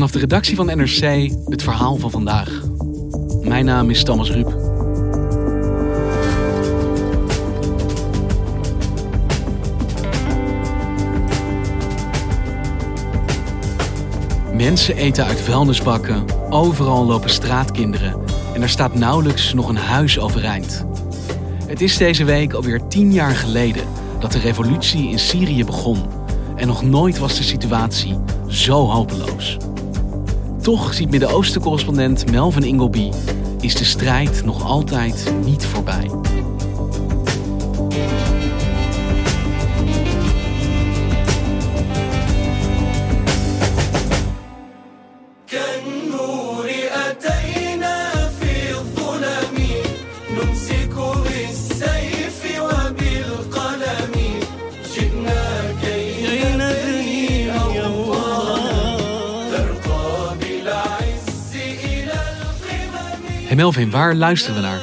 Vanaf de redactie van NRC het verhaal van vandaag. Mijn naam is Thomas Ruip. Mensen eten uit vuilnisbakken, overal lopen straatkinderen en er staat nauwelijks nog een huis overeind. Het is deze week alweer tien jaar geleden dat de revolutie in Syrië begon. En nog nooit was de situatie zo hopeloos. Toch ziet Midden-Oosten-correspondent Melvin Ingleby is de strijd nog altijd niet voorbij. Melvin, waar luisteren we naar?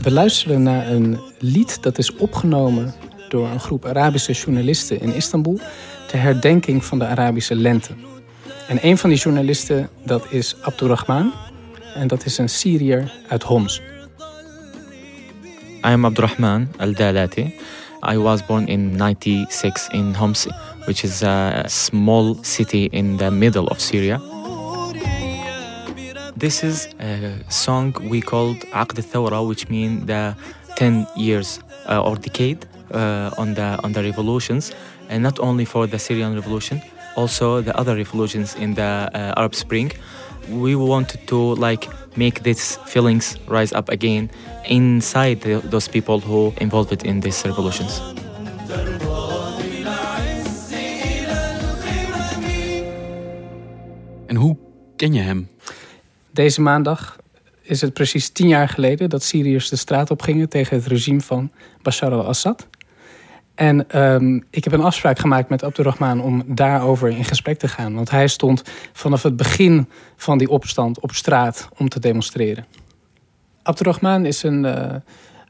We luisteren naar een lied dat is opgenomen door een groep Arabische journalisten in Istanbul ter herdenking van de Arabische lente. En een van die journalisten dat is Abdurrahman en dat is een Syriër uit Homs. I am Abdurrahman Al Dalati. I was born in 96 in Homs, which is a small city in the middle of Syria. This is a song we called Aqd al-Thawra, which means the 10 years uh, or decade uh, on the on the revolutions, and not only for the Syrian revolution, also the other revolutions in the uh, Arab Spring. We wanted to like make these feelings rise up again inside the, those people who involved in these revolutions. En hoe ken je hem? Deze maandag is het precies tien jaar geleden dat Syriërs de straat op gingen tegen het regime van Bashar al-Assad. En ehm, ik heb een afspraak gemaakt met Abdurrahman om daarover in gesprek te gaan. Want hij stond vanaf het begin van die opstand op straat om te demonstreren. Abdurrahman is een, eh,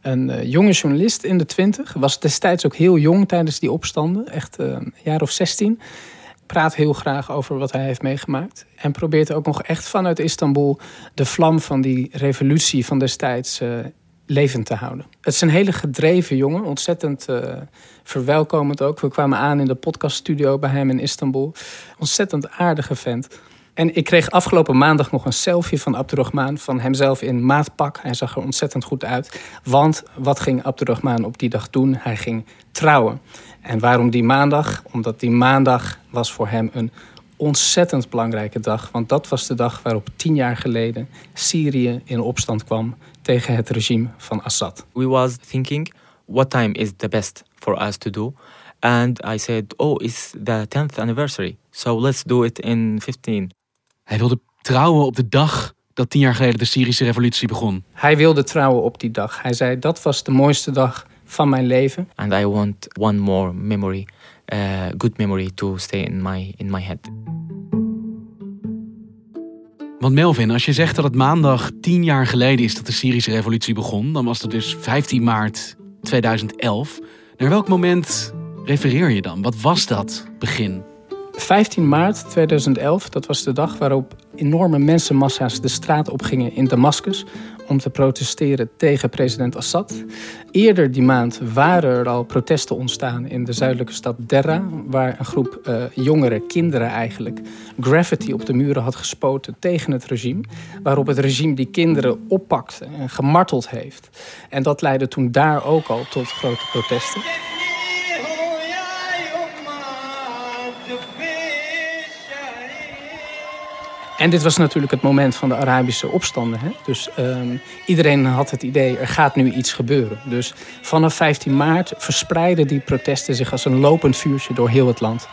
een eh, jonge journalist in de twintig. Was destijds ook heel jong tijdens die opstanden. Echt eh, een jaar of zestien. Praat heel graag over wat hij heeft meegemaakt. En probeert ook nog echt vanuit Istanbul de vlam van die revolutie van destijds eh, levend te houden. Het is een hele gedreven jongen, ontzettend eh, verwelkomend ook. We kwamen aan in de podcaststudio bij hem in Istanbul. Ontzettend aardige vent. En ik kreeg afgelopen maandag nog een selfie van Abdurrahman... van hemzelf in maatpak. Hij zag er ontzettend goed uit. Want wat ging Abdurrahman op die dag doen? Hij ging trouwen. En waarom die maandag? Omdat die maandag was voor hem een ontzettend belangrijke dag. Want dat was de dag waarop tien jaar geleden Syrië in opstand kwam tegen het regime van Assad. We was thinking, what time is the best for us to do? And I said, oh, it's the 10th anniversary. So let's do it in 15. Hij wilde trouwen op de dag dat tien jaar geleden de Syrische revolutie begon. Hij wilde trouwen op die dag. Hij zei dat was de mooiste dag van mijn leven. And I want one more memory, uh, good memory to stay in my, in my head. Want Melvin, als je zegt dat het maandag tien jaar geleden is dat de Syrische revolutie begon, dan was dat dus 15 maart 2011. Naar welk moment refereer je dan? Wat was dat begin? 15 maart 2011, dat was de dag waarop enorme mensenmassa's de straat opgingen in Damascus om te protesteren tegen president Assad. Eerder die maand waren er al protesten ontstaan in de zuidelijke stad Derra, waar een groep uh, jongeren, kinderen eigenlijk, graffiti op de muren had gespoten tegen het regime. Waarop het regime die kinderen oppakte en gemarteld heeft. En dat leidde toen daar ook al tot grote protesten. En dit was natuurlijk het moment van de Arabische opstanden. Hè? Dus um, iedereen had het idee, er gaat nu iets gebeuren. Dus vanaf 15 maart verspreidden die protesten zich als een lopend vuurtje door heel het land.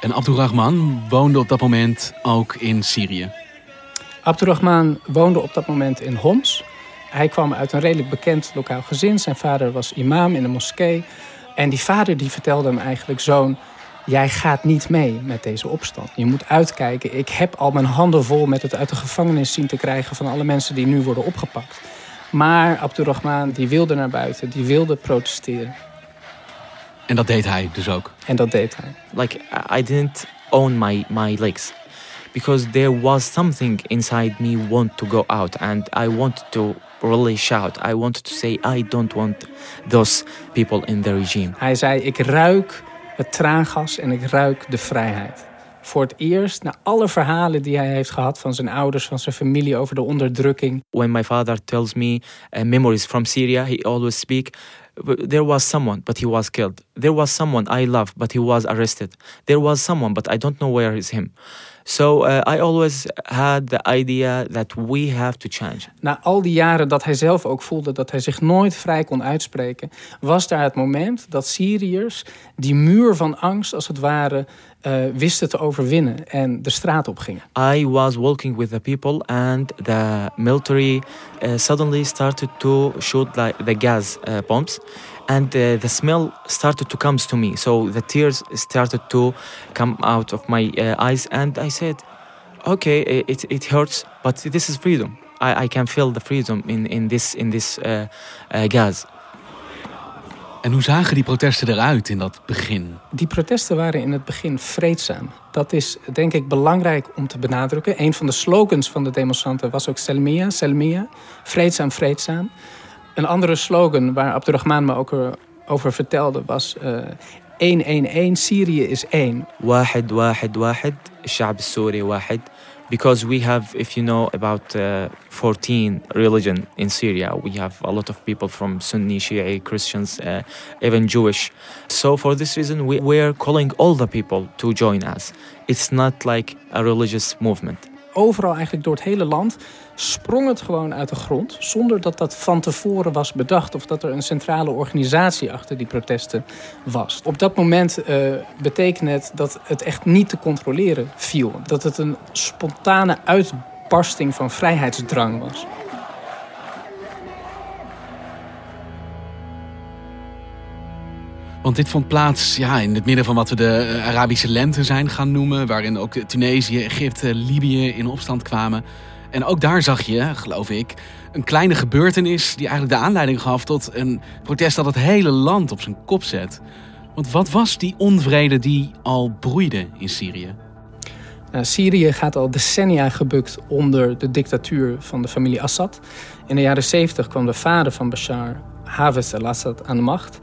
En Abdurrahman woonde op dat moment ook in Syrië. Abdurrahman woonde op dat moment in Homs. Hij kwam uit een redelijk bekend lokaal gezin. Zijn vader was imam in de moskee. En die vader die vertelde hem eigenlijk... zoon, jij gaat niet mee met deze opstand. Je moet uitkijken. Ik heb al mijn handen vol met het uit de gevangenis zien te krijgen... van alle mensen die nu worden opgepakt. Maar Abdurrahman die wilde naar buiten, die wilde protesteren. En dat deed hij dus ook? En dat deed hij. Like, I didn't own my, my legs. Because there was something inside me want to go out. And I wanted to really shout. I wanted to say, I don't want those people in the regime. Hij zei, ik ruik het traangas en ik ruik de vrijheid. Voor het eerst, na alle verhalen die hij heeft gehad van zijn ouders, van zijn familie over de onderdrukking. When my father tells me uh, memories from Syria, he always speak. There was someone, but he was killed. There was someone I love, but he was arrested. There was someone, but I don't know where is him. So uh, I always had the idea that we have to change. Na al die jaren dat hij zelf ook voelde dat hij zich nooit vrij kon uitspreken, was daar het moment dat Syriërs die muur van angst als het ware uh, wisten te overwinnen en de straat op gingen. I was walking with the people and the military uh, suddenly started to shoot like the gas uh, bombs and uh, the smell started to come to me. So the tears started to come out of my eyes and i said okay it, it hurts but this is freedom. I, I can feel the freedom in, in this, in this gas en hoe zagen die protesten eruit in dat begin? Die protesten waren in het begin vreedzaam. Dat is denk ik belangrijk om te benadrukken. Een van de slogans van de demonstranten was ook Selmia, Selmia. Vreedzaam, vreedzaam. Een andere slogan waar Abdurrahman me ook eh, over vertelde was... Eh, uh, 111, Syrië is één. Wahid, wahid, wahid. Sha'ab Because we have, if you know, about uh, 14 religion in Syria. We have a lot of people from Sunni, Shia, Christians, uh, even Jewish. So for this reason, we, we're calling all the people to join us. It's not like a religious movement. Overal eigenlijk door het hele land sprong het gewoon uit de grond. Zonder dat dat van tevoren was bedacht of dat er een centrale organisatie achter die protesten was. Op dat moment uh, betekende het dat het echt niet te controleren viel. Dat het een spontane uitbarsting van vrijheidsdrang was. Want dit vond plaats ja, in het midden van wat we de eh, Arabische lente zijn gaan noemen. Waarin ook Tunesië, Egypte, Libië in opstand kwamen. En ook daar zag je, geloof ik, een kleine gebeurtenis die eigenlijk de aanleiding gaf tot een protest dat het hele land op zijn kop zet. Want wat was die onvrede die al broeide in Syrië? Nou, Syrië gaat al decennia gebukt onder de dictatuur van de familie Assad. In de jaren 70 kwam de vader van Bashar, Hafez al-Assad, aan de macht.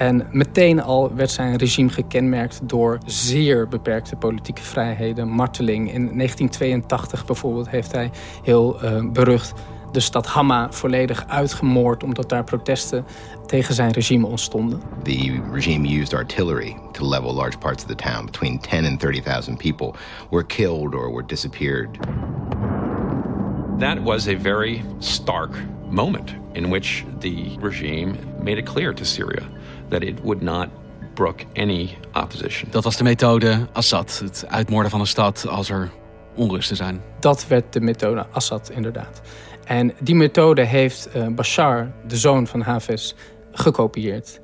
En meteen al werd zijn regime gekenmerkt door zeer beperkte politieke vrijheden, marteling. In 1982 bijvoorbeeld heeft hij heel uh, berucht de stad Hama volledig uitgemoord omdat daar protesten tegen zijn regime ontstonden. The regime used artillery to level large parts of the town. Between 10 and 30,000 people were killed or were disappeared. That was a very stark moment in which the regime made it clear to Syria that it would not brook any opposition. Dat was de methode Assad, het uitmoorden van een stad als er onrusten zijn. Dat werd de methode Assad inderdaad. En die methode heeft uh, Bashar, de zoon van Hafez, gekopieerd.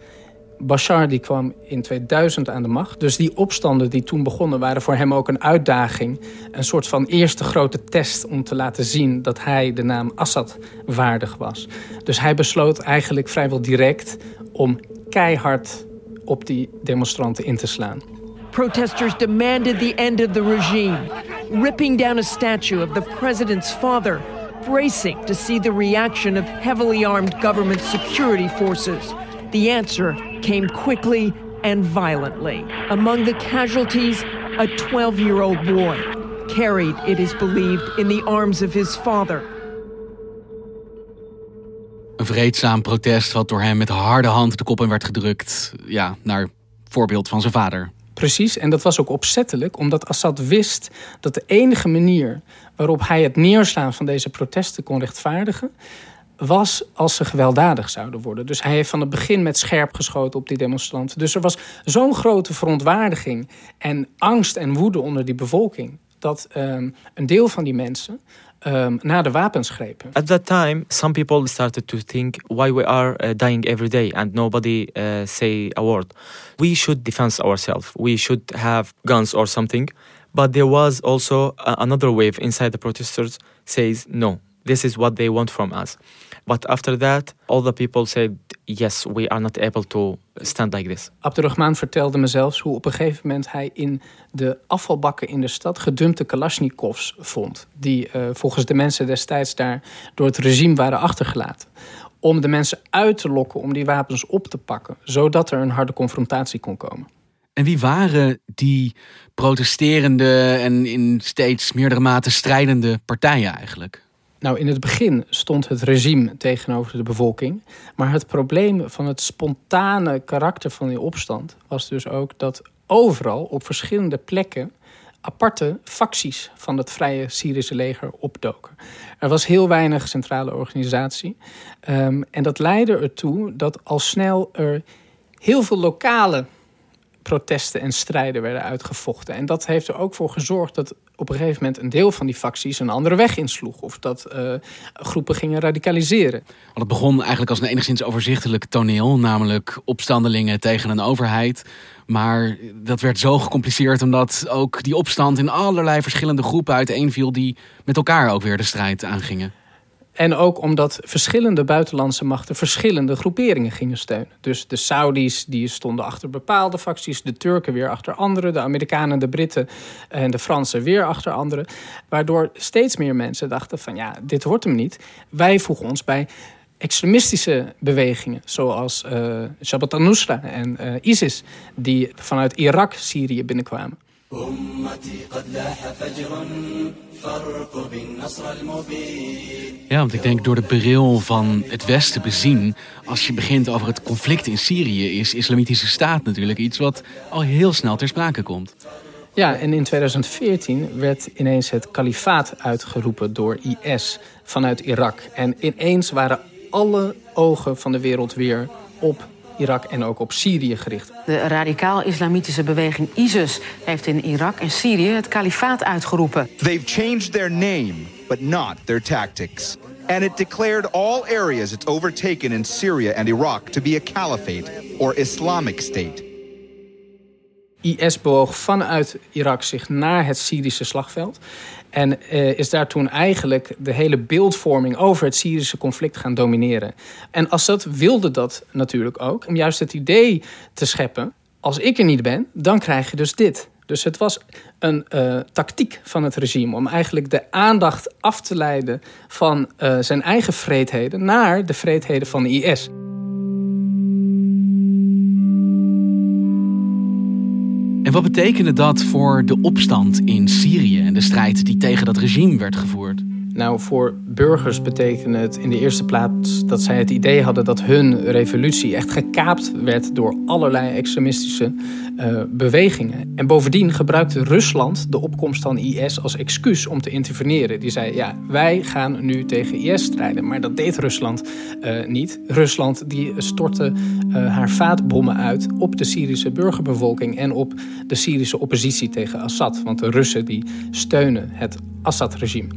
Bashar die kwam in 2000 aan de macht. Dus die opstanden die toen begonnen waren voor hem ook een uitdaging. Een soort van eerste grote test om te laten zien dat hij de naam Assad waardig was. Dus hij besloot eigenlijk vrijwel direct om keihard op die demonstranten in te slaan. Protesters demanded the end of the regime, ripping down a statue of the president's father, bracing to see the reaction of heavily armed government security forces. The answer came quickly and violently. Among the casualties, a 12 year old boy, carried, it is believed, in the arms of his father. Een vreedzaam protest wat door hem met harde hand de kop in werd gedrukt. Ja, naar voorbeeld van zijn vader. Precies, en dat was ook opzettelijk, omdat Assad wist dat de enige manier waarop hij het neerslaan van deze protesten kon rechtvaardigen, was als ze gewelddadig zouden worden. Dus hij heeft van het begin met scherp geschoten op die demonstranten. Dus er was zo'n grote verontwaardiging en angst en woede onder die bevolking, dat um, een deel van die mensen um, naar de wapens grepen. At that time, some people started to think why we are uh, dying every day and nobody uh, say a word. We should defend ourselves. We should have guns or something. But there was also another wave inside the protesters says no. This is what they want from us. But after that, all the people said, yes, we are not able to stand like this. Abdurrahman vertelde me zelfs hoe op een gegeven moment hij in de afvalbakken in de stad gedumpte Kalashnikovs vond. Die uh, volgens de mensen destijds daar door het regime waren achtergelaten. Om de mensen uit te lokken om die wapens op te pakken, zodat er een harde confrontatie kon komen. En wie waren die protesterende en in steeds meerdere mate strijdende partijen eigenlijk? Nou, in het begin stond het regime tegenover de bevolking. Maar het probleem van het spontane karakter van die opstand was dus ook dat overal op verschillende plekken aparte facties van het Vrije Syrische leger opdoken. Er was heel weinig centrale organisatie. Um, en dat leidde ertoe dat al snel er heel veel lokale protesten en strijden werden uitgevochten. En dat heeft er ook voor gezorgd dat op een gegeven moment een deel van die facties een andere weg insloeg. Of dat uh, groepen gingen radicaliseren. Want het begon eigenlijk als een enigszins overzichtelijk toneel, namelijk opstandelingen tegen een overheid. Maar dat werd zo gecompliceerd omdat ook die opstand in allerlei verschillende groepen uiteenviel die met elkaar ook weer de strijd aangingen. En ook omdat verschillende buitenlandse machten verschillende groeperingen gingen steunen. Dus de Saudis die stonden achter bepaalde facties, de Turken weer achter andere, de Amerikanen, de Britten en de Fransen weer achter andere. Waardoor steeds meer mensen dachten van ja, dit wordt hem niet. Wij voegen ons bij extremistische bewegingen, zoals uh, Jabhat al-Nusra en uh, ISIS, die vanuit Irak Syrië binnenkwamen. Ja, want ik denk door de bril van het Westen bezien, als je begint over het conflict in Syrië, is Islamitische Staat natuurlijk iets wat al heel snel ter sprake komt. Ja, en in 2014 werd ineens het kalifaat uitgeroepen door IS vanuit Irak. En ineens waren alle ogen van de wereld weer op Irak en ook op Syrië gericht. De radicaal-islamitische beweging ISIS heeft in Irak en Syrië het kalifaat uitgeroepen. They've changed their name, but not their tactics. And it declared all areas it's overtaken in Syria and Iraq to be a caliphate or Islamic state. IS bewoog vanuit Irak zich naar het Syrische slagveld. En uh, is daar toen eigenlijk de hele beeldvorming over het Syrische conflict gaan domineren. En Assad wilde dat natuurlijk ook, om juist het idee te scheppen: als ik er niet ben, dan krijg je dus dit. Dus het was een uh, tactiek van het regime om eigenlijk de aandacht af te leiden van uh, zijn eigen vreedheden naar de vreedheden van de IS. En wat betekende dat voor de opstand in Syrië en de strijd die tegen dat regime werd gevoerd? Nou, voor burgers betekende het in de eerste plaats dat zij het idee hadden dat hun revolutie echt gekaapt werd door allerlei extremistische uh, bewegingen. En bovendien gebruikte Rusland de opkomst van IS als excuus om te interveneren. Die zei: ja, wij gaan nu tegen IS strijden. Maar dat deed Rusland uh, niet. Rusland die stortte uh, haar vaatbommen uit op de Syrische burgerbevolking en op de Syrische oppositie tegen Assad. Want de Russen die steunen het Assad-regime.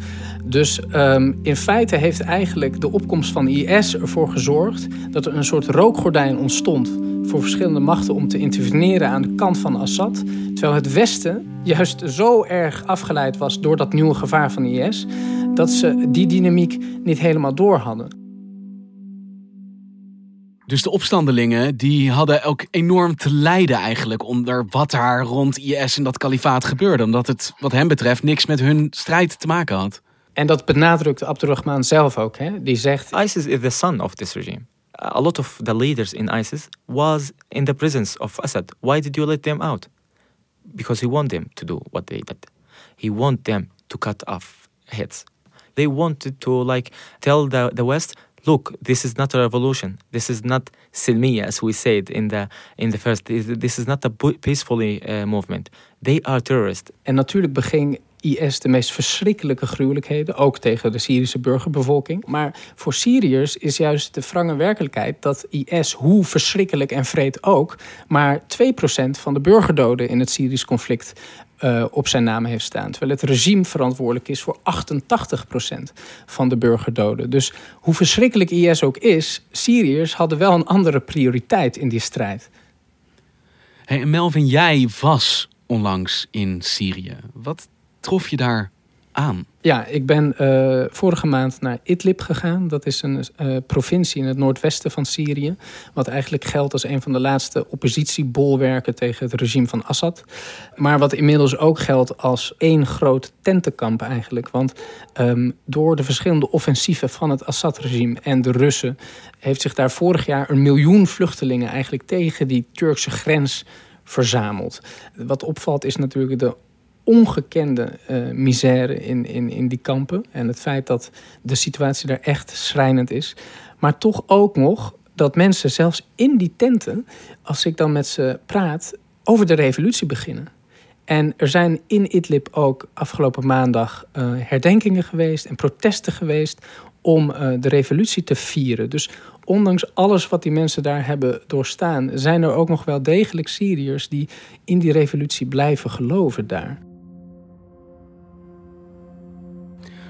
Dus um, in feite heeft eigenlijk de opkomst van IS ervoor gezorgd dat er een soort rookgordijn ontstond voor verschillende machten om te interveneren aan de kant van Assad. Terwijl het Westen juist zo erg afgeleid was door dat nieuwe gevaar van IS, dat ze die dynamiek niet helemaal door hadden. Dus de opstandelingen die hadden ook enorm te lijden eigenlijk onder wat daar rond IS en dat kalifaat gebeurde. Omdat het wat hen betreft niks met hun strijd te maken had. En dat benadrukt Abdurrahman zelf ook. Hè? Die zegt... ISIS is the son of this regime. A lot of the leaders in ISIS was in the presence of Assad. Why did you let them out? Because he want them to do what they did. He want them to cut off heads. They wanted to like tell the, the West, look, this is not a revolution. This is not silmiya, as we said in the in the first. This is not a peacefully uh, movement. They are terrorists. En natuurlijk beging IS de meest verschrikkelijke gruwelijkheden, ook tegen de Syrische burgerbevolking. Maar voor Syriërs is juist de wrange werkelijkheid dat IS, hoe verschrikkelijk en vreed ook, maar 2% van de burgerdoden in het Syrisch conflict uh, op zijn naam heeft staan. Terwijl het regime verantwoordelijk is voor 88% van de burgerdoden. Dus hoe verschrikkelijk IS ook is, Syriërs hadden wel een andere prioriteit in die strijd. Melvin, jij was onlangs in Syrië. Wat trof je daar aan? Ja, ik ben uh, vorige maand naar Idlib gegaan. Dat is een uh, provincie in het noordwesten van Syrië. Wat eigenlijk geldt als een van de laatste oppositiebolwerken tegen het regime van Assad. Maar wat inmiddels ook geldt als één groot tentenkamp eigenlijk. Want um, door de verschillende offensieven van het Assad-regime en de Russen... heeft zich daar vorig jaar een miljoen vluchtelingen eigenlijk tegen die Turkse grens verzameld. Wat opvalt is natuurlijk de ongekende uh, misère in, in, in die kampen. En het feit dat de situatie daar echt schrijnend is. Maar toch ook nog dat mensen zelfs in die tenten, als ik dan met ze praat, over de revolutie beginnen. En er zijn in Idlib ook afgelopen maandag uh, herdenkingen geweest en protesten geweest om uh, de revolutie te vieren. Dus ondanks alles wat die mensen daar hebben doorstaan, zijn er ook nog wel degelijk Syriërs die in die revolutie blijven geloven daar.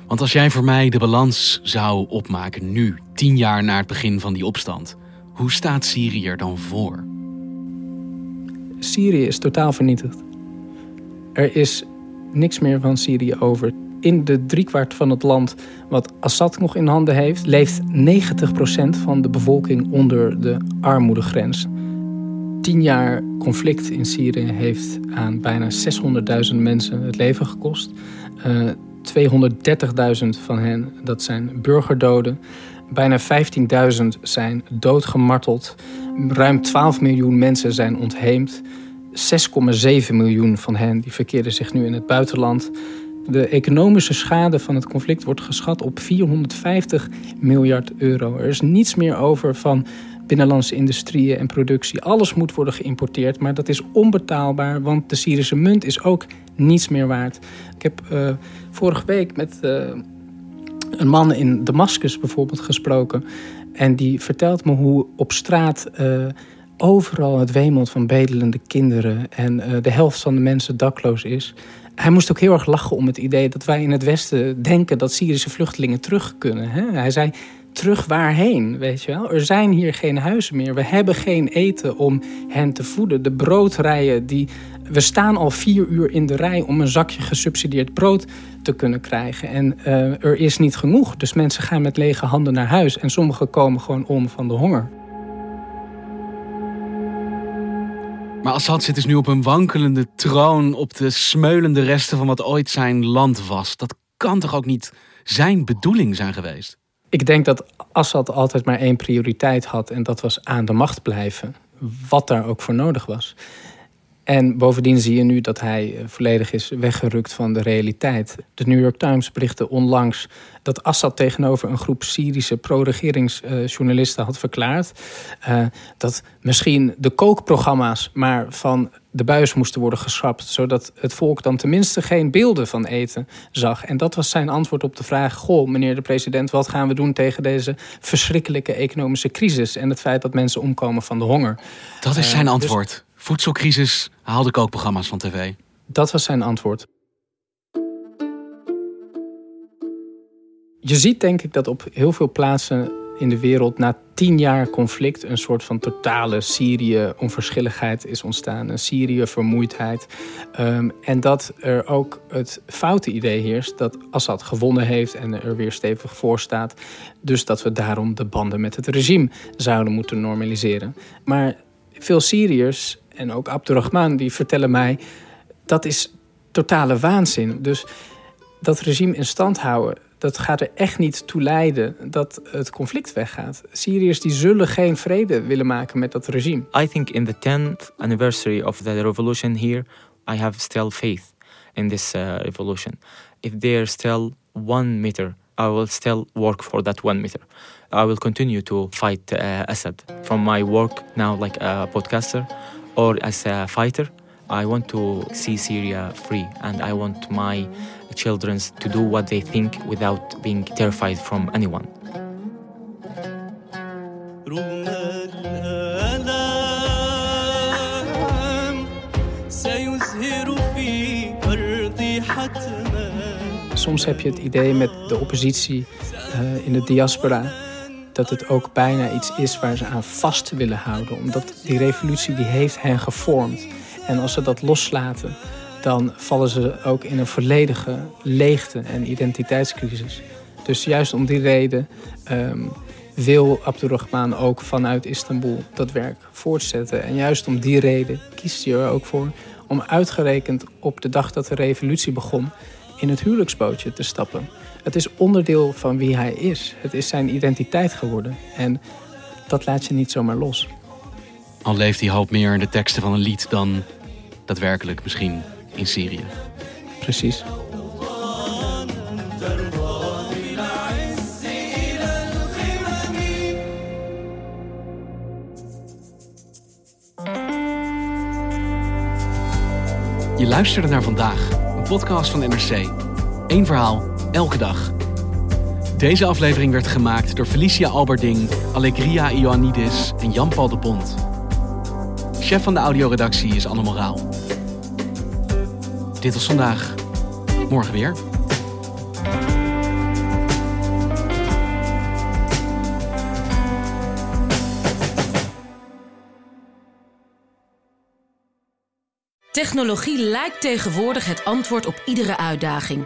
Want als jij voor mij de balans zou opmaken nu, tien jaar na het begin van die opstand, hoe staat Syrië er dan voor? Syrië is totaal vernietigd. Er is niks meer van Syrië over. In de driekwart van het land wat Assad nog in handen heeft, leeft 90% van de bevolking onder de armoedegrens. Tien jaar conflict in Syrië heeft aan bijna 600.000 mensen het leven gekost. Uh, 230.000 van hen, dat zijn burgerdoden. Bijna 15.000 zijn doodgemarteld. Ruim 12 miljoen mensen zijn ontheemd. 6,7 miljoen van hen die verkeren zich nu in het buitenland. De economische schade van het conflict wordt geschat op 450 miljard euro. Er is niets meer over van binnenlandse industrieën en productie. Alles moet worden geïmporteerd, maar dat is onbetaalbaar, want de Syrische munt is ook niets meer waard. Ik heb uh, vorige week met uh, een man in Damascus bijvoorbeeld gesproken. En die vertelt me hoe op straat uh, overal het wemelt van bedelende kinderen. En de helft van de mensen dakloos is. Hij moest ook heel erg lachen om het idee dat wij in het Westen denken dat Syrische vluchtelingen terug kunnen. Hè? Hij zei: terug waarheen, weet je wel? Er zijn hier geen huizen meer. We hebben geen eten om hen te voeden. De broodrijen die... We staan al vier uur in de rij om een zakje gesubsidieerd brood te kunnen krijgen. En uh, er is niet genoeg. Dus mensen gaan met lege handen naar huis. En sommigen komen gewoon om van de honger. Maar Assad zit dus nu op een wankelende troon op de smeulende resten van wat ooit zijn land was. Dat kan toch ook niet zijn bedoeling zijn geweest? Ik denk dat Assad altijd maar één prioriteit had en dat was aan de macht blijven. Wat daar ook voor nodig was. En bovendien zie je nu dat hij eh, volledig is weggerukt van de realiteit. De New York Times berichtte onlangs dat Assad tegenover een groep Syrische pro-regeringsjournalisten had verklaard uh, dat misschien de kookprogramma's maar van de buis moesten worden geschrapt, zodat het volk dan tenminste geen beelden van eten zag. En dat was zijn antwoord op de vraag: Goh, meneer de president, wat gaan we doen tegen deze verschrikkelijke economische crisis en het feit dat mensen omkomen van de honger? Dat is zijn uh, antwoord. Voedselcrisis, haalde kookprogramma's van tv. Dat was zijn antwoord. Je ziet denk ik dat op heel veel plaatsen in de wereld na tien jaar conflict een soort van totale Syrië-onverschilligheid is ontstaan. Een Syrië-vermoeidheid. Um, en dat er ook het foute idee heerst dat Assad gewonnen heeft en er weer stevig voor staat. Dus dat we daarom de banden met het regime zouden moeten normaliseren. Maar veel Syriërs en ook Abdurrahman die vertellen mij dat is totale waanzin. Dus dat regime in stand houden, dat gaat er echt niet toe leiden dat het conflict weggaat. Syriërs die zullen geen vrede willen maken met dat regime. I think in the 10th anniversary of the revolution here, I have still faith in this uh, revolution. If there's still one meter, I will still work for that one meter. I will continue to fight uh, Assad. From my work now, like a podcaster or as a fighter. I want to see Syria free and I want my children to do what they think without being terrified from anyone. Soms heb je het idee met de oppositie uh, in de diaspora dat het ook bijna iets is waar ze aan vast willen houden. Omdat die revolutie die heeft hen gevormd. En als ze dat loslaten, dan vallen ze ook in een volledige leegte en identiteitscrisis. Dus juist om die reden ehm, wil Abdurrahman ook vanuit Istanbul dat werk voortzetten. En juist om die reden kiest hij er ook voor om uitgerekend op de dag dat de revolutie begon in het huwelijksbootje te stappen. Het is onderdeel van wie hij is. Het is zijn identiteit geworden. En dat laat je niet zomaar los. Al leeft die hoop meer in de teksten van een lied dan daadwerkelijk misschien in Syrië. Precies. Je luisterde naar vandaag, een podcast van NRC. Eén verhaal, elke dag. Deze aflevering werd gemaakt door Felicia Alberding, Allegria Ioannidis en Jan-Paul de Bond. Chef van de audioredactie is Anne Moraal. Dit was vandaag. Morgen weer. Technologie lijkt tegenwoordig het antwoord op iedere uitdaging.